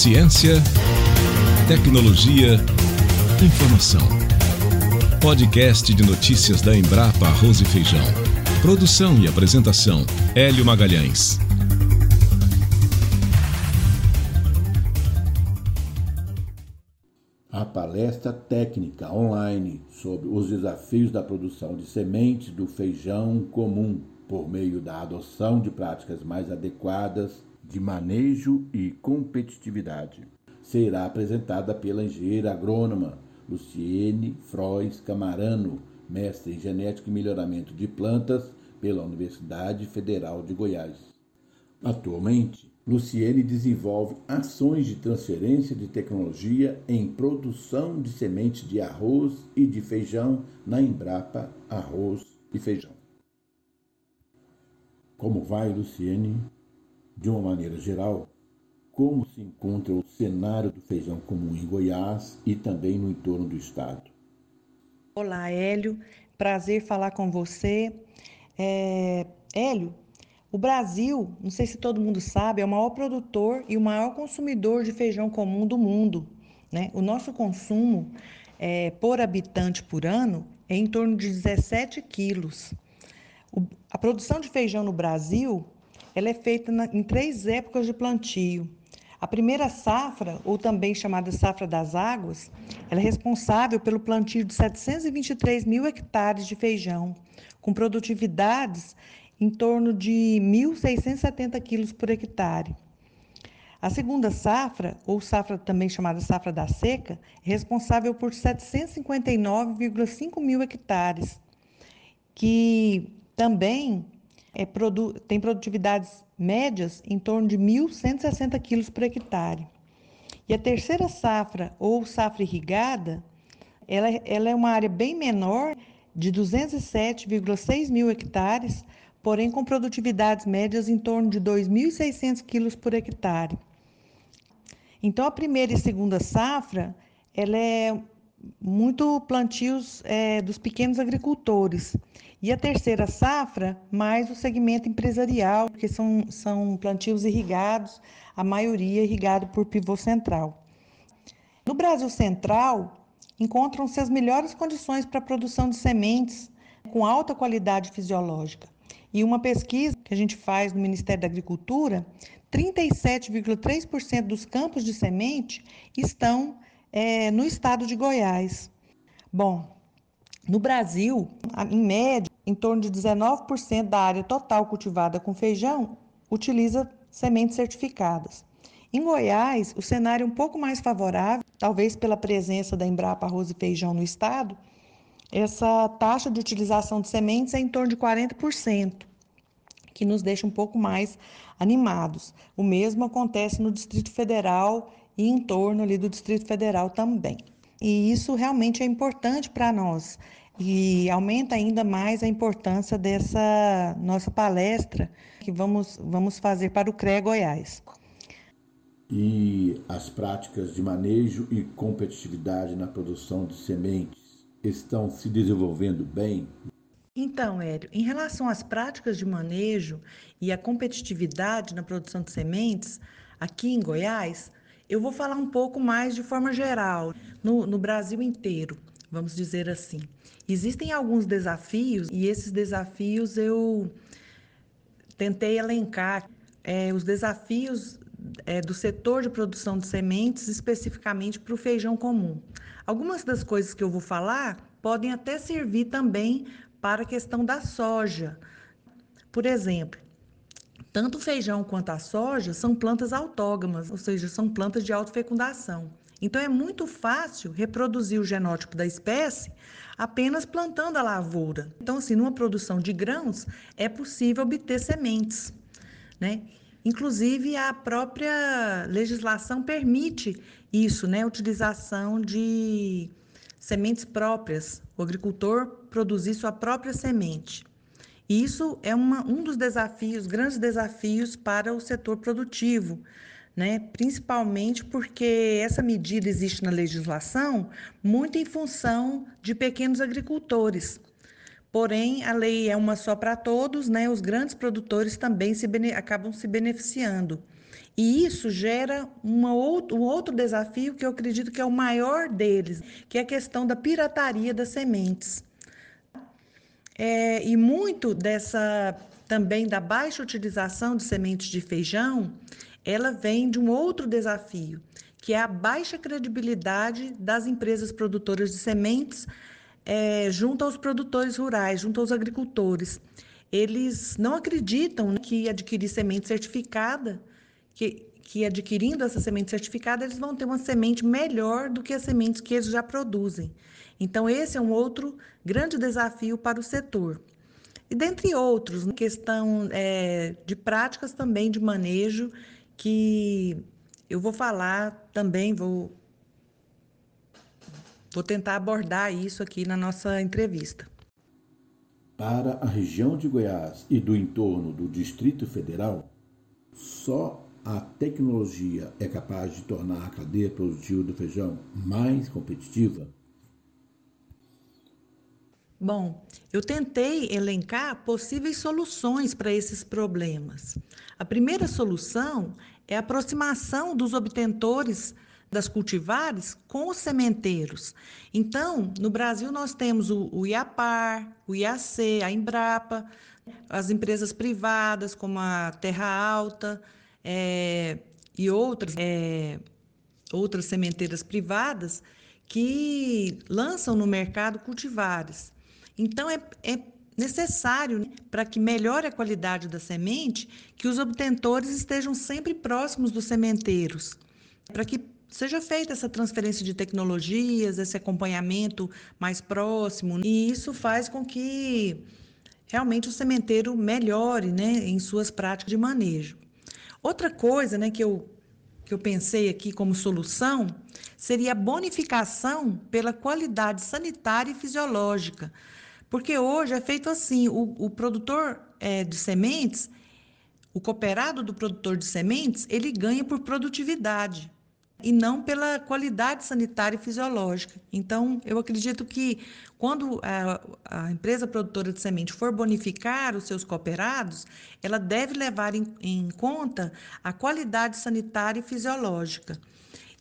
Ciência, tecnologia, informação. Podcast de notícias da Embrapa Arroz e Feijão. Produção e apresentação: Hélio Magalhães. A palestra técnica online sobre os desafios da produção de sementes do feijão comum por meio da adoção de práticas mais adequadas de manejo e competitividade. Será apresentada pela engenheira agrônoma Luciene Frois Camarano, mestre em genética e melhoramento de plantas pela Universidade Federal de Goiás. Atualmente, Luciene desenvolve ações de transferência de tecnologia em produção de sementes de arroz e de feijão na Embrapa Arroz e Feijão. Como vai, Luciene? De uma maneira geral, como se encontra o cenário do feijão comum em Goiás e também no entorno do estado. Olá, Hélio. Prazer falar com você. É... Hélio, o Brasil, não sei se todo mundo sabe, é o maior produtor e o maior consumidor de feijão comum do mundo. Né? O nosso consumo é, por habitante por ano é em torno de 17 quilos. O, a produção de feijão no Brasil ela é feita na, em três épocas de plantio. A primeira safra, ou também chamada safra das águas, ela é responsável pelo plantio de 723 mil hectares de feijão, com produtividades em torno de 1.670 quilos por hectare. A segunda safra, ou safra também chamada safra da seca, é responsável por 759,5 mil hectares, que também é, produ tem produtividades médias em torno de 1.160 quilos por hectare. E a terceira safra, ou safra irrigada, ela, ela é uma área bem menor, de 207,6 mil hectares, porém com produtividades médias em torno de 2.600 quilos por hectare. Então, a primeira e segunda safra, ela é muito plantios é, dos pequenos agricultores. E a terceira safra, mais o segmento empresarial, que são, são plantios irrigados, a maioria irrigado por pivô central. No Brasil Central, encontram-se as melhores condições para a produção de sementes com alta qualidade fisiológica. E uma pesquisa que a gente faz no Ministério da Agricultura, 37,3% dos campos de semente estão é, no estado de Goiás. Bom, no Brasil, em média, em torno de 19% da área total cultivada com feijão utiliza sementes certificadas. Em Goiás, o cenário é um pouco mais favorável, talvez pela presença da Embrapa Arroz e Feijão no estado, essa taxa de utilização de sementes é em torno de 40%, que nos deixa um pouco mais animados. O mesmo acontece no Distrito Federal e em torno ali do Distrito Federal também. E isso realmente é importante para nós e aumenta ainda mais a importância dessa nossa palestra que vamos, vamos fazer para o CREA Goiás. E as práticas de manejo e competitividade na produção de sementes estão se desenvolvendo bem? Então, Hélio, em relação às práticas de manejo e à competitividade na produção de sementes, aqui em Goiás, eu vou falar um pouco mais de forma geral, no, no Brasil inteiro, vamos dizer assim. Existem alguns desafios e esses desafios eu tentei elencar é, os desafios é, do setor de produção de sementes, especificamente para o feijão comum. Algumas das coisas que eu vou falar podem até servir também para a questão da soja. Por exemplo, tanto o feijão quanto a soja são plantas autógamas, ou seja, são plantas de autofecundação. Então é muito fácil reproduzir o genótipo da espécie apenas plantando a lavoura. Então, assim, numa produção de grãos é possível obter sementes, né? Inclusive a própria legislação permite isso, né? A utilização de sementes próprias, o agricultor produzir sua própria semente. Isso é uma, um dos desafios, grandes desafios para o setor produtivo, né? principalmente porque essa medida existe na legislação muito em função de pequenos agricultores. Porém, a lei é uma só para todos, né? os grandes produtores também se acabam se beneficiando. E isso gera uma outro, um outro desafio que eu acredito que é o maior deles, que é a questão da pirataria das sementes. É, e muito dessa também da baixa utilização de sementes de feijão, ela vem de um outro desafio, que é a baixa credibilidade das empresas produtoras de sementes é, junto aos produtores rurais, junto aos agricultores. Eles não acreditam que adquirir semente certificada, que, que adquirindo essa semente certificada, eles vão ter uma semente melhor do que as sementes que eles já produzem. Então, esse é um outro grande desafio para o setor. E dentre outros, questão é, de práticas também de manejo, que eu vou falar também, vou Vou tentar abordar isso aqui na nossa entrevista. Para a região de Goiás e do entorno do Distrito Federal, só a tecnologia é capaz de tornar a cadeia produtiva do feijão mais competitiva? Bom, eu tentei elencar possíveis soluções para esses problemas. A primeira solução é a aproximação dos obtentores das cultivares com os sementeiros. Então, no Brasil, nós temos o, o IAPAR, o IAC, a Embrapa, as empresas privadas, como a Terra Alta é, e outras, é, outras sementeiras privadas, que lançam no mercado cultivares. Então, é, é necessário né, para que melhore a qualidade da semente que os obtentores estejam sempre próximos dos sementeiros, para que seja feita essa transferência de tecnologias, esse acompanhamento mais próximo. E isso faz com que realmente o sementeiro melhore né, em suas práticas de manejo. Outra coisa né, que, eu, que eu pensei aqui como solução seria a bonificação pela qualidade sanitária e fisiológica. Porque hoje é feito assim: o, o produtor é, de sementes, o cooperado do produtor de sementes, ele ganha por produtividade e não pela qualidade sanitária e fisiológica. Então, eu acredito que quando a, a, empresa produtora de semente for bonificar os seus cooperados, ela deve levar em, em conta a qualidade sanitária e fisiológica.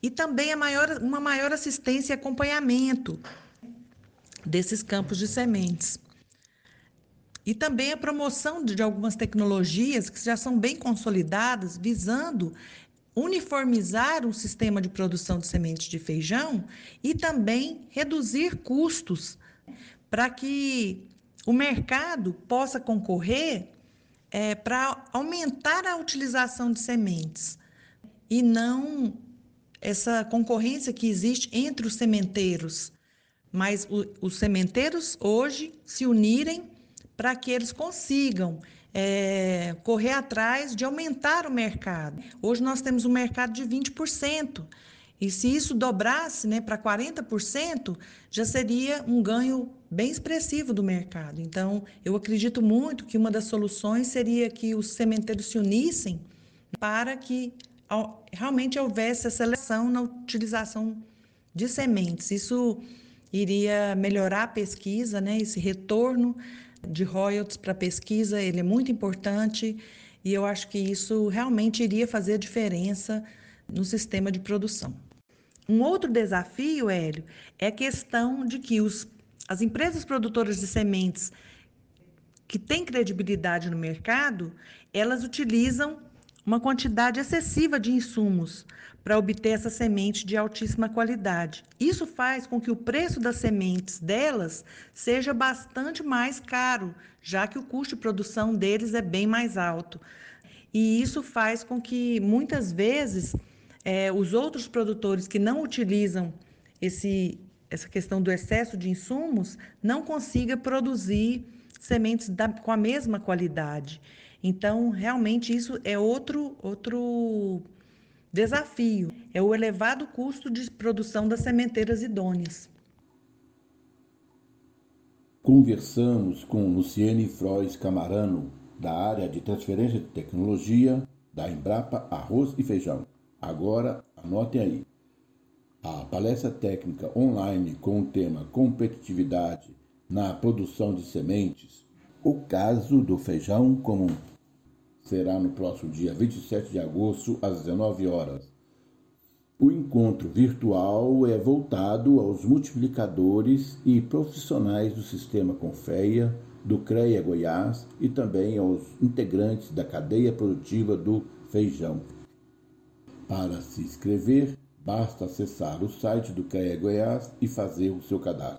E também maior, uma maior assistência e acompanhamento desses campos de sementes. E também a promoção de algumas tecnologias que já são bem consolidadas, visando uniformizar o sistema de produção de sementes de feijão e também reduzir custos para que o mercado possa concorrer é, para aumentar a utilização de sementes e não essa concorrência que existe entre os sementeiros, mas o, os sementeiros hoje se unirem para que eles consigam é, correr atrás de aumentar o mercado. Hoje nós temos um mercado de 20%. E se isso dobrasse né, para 40%, já seria um ganho bem expressivo do mercado. Então, eu acredito muito que uma das soluções seria que os sementeiros se unissem para que realmente houvesse essa seleção na utilização de sementes. Isso iria melhorar a pesquisa, né, esse retorno de royalties para pesquisa, ele é muito importante e eu acho que isso realmente iria fazer diferença no sistema de produção. Um outro desafio, Hélio, é a questão de que os, as empresas produtoras de sementes que têm credibilidade no mercado, elas utilizam uma quantidade excessiva de insumos para obter essa semente de altíssima qualidade. Isso faz com que o preço das sementes delas seja bastante mais caro, já que o custo de produção deles é bem mais alto. E isso faz com que muitas vezes é, os outros produtores que não utilizam esse, essa questão do excesso de insumos não consiga produzir sementes da, com a mesma qualidade. Então, realmente, isso é outro, outro desafio: é o elevado custo de produção das sementeiras idôneas. Conversamos com Luciene Frois Camarano, da área de transferência de tecnologia da Embrapa Arroz e Feijão. Agora, anotem aí. A palestra técnica online com o tema Competitividade na produção de sementes o caso do feijão comum será no próximo dia 27 de agosto, às 19 horas. O encontro virtual é voltado aos multiplicadores e profissionais do sistema Confeia, do CREA Goiás e também aos integrantes da cadeia produtiva do feijão. Para se inscrever, basta acessar o site do CREA Goiás e fazer o seu cadastro.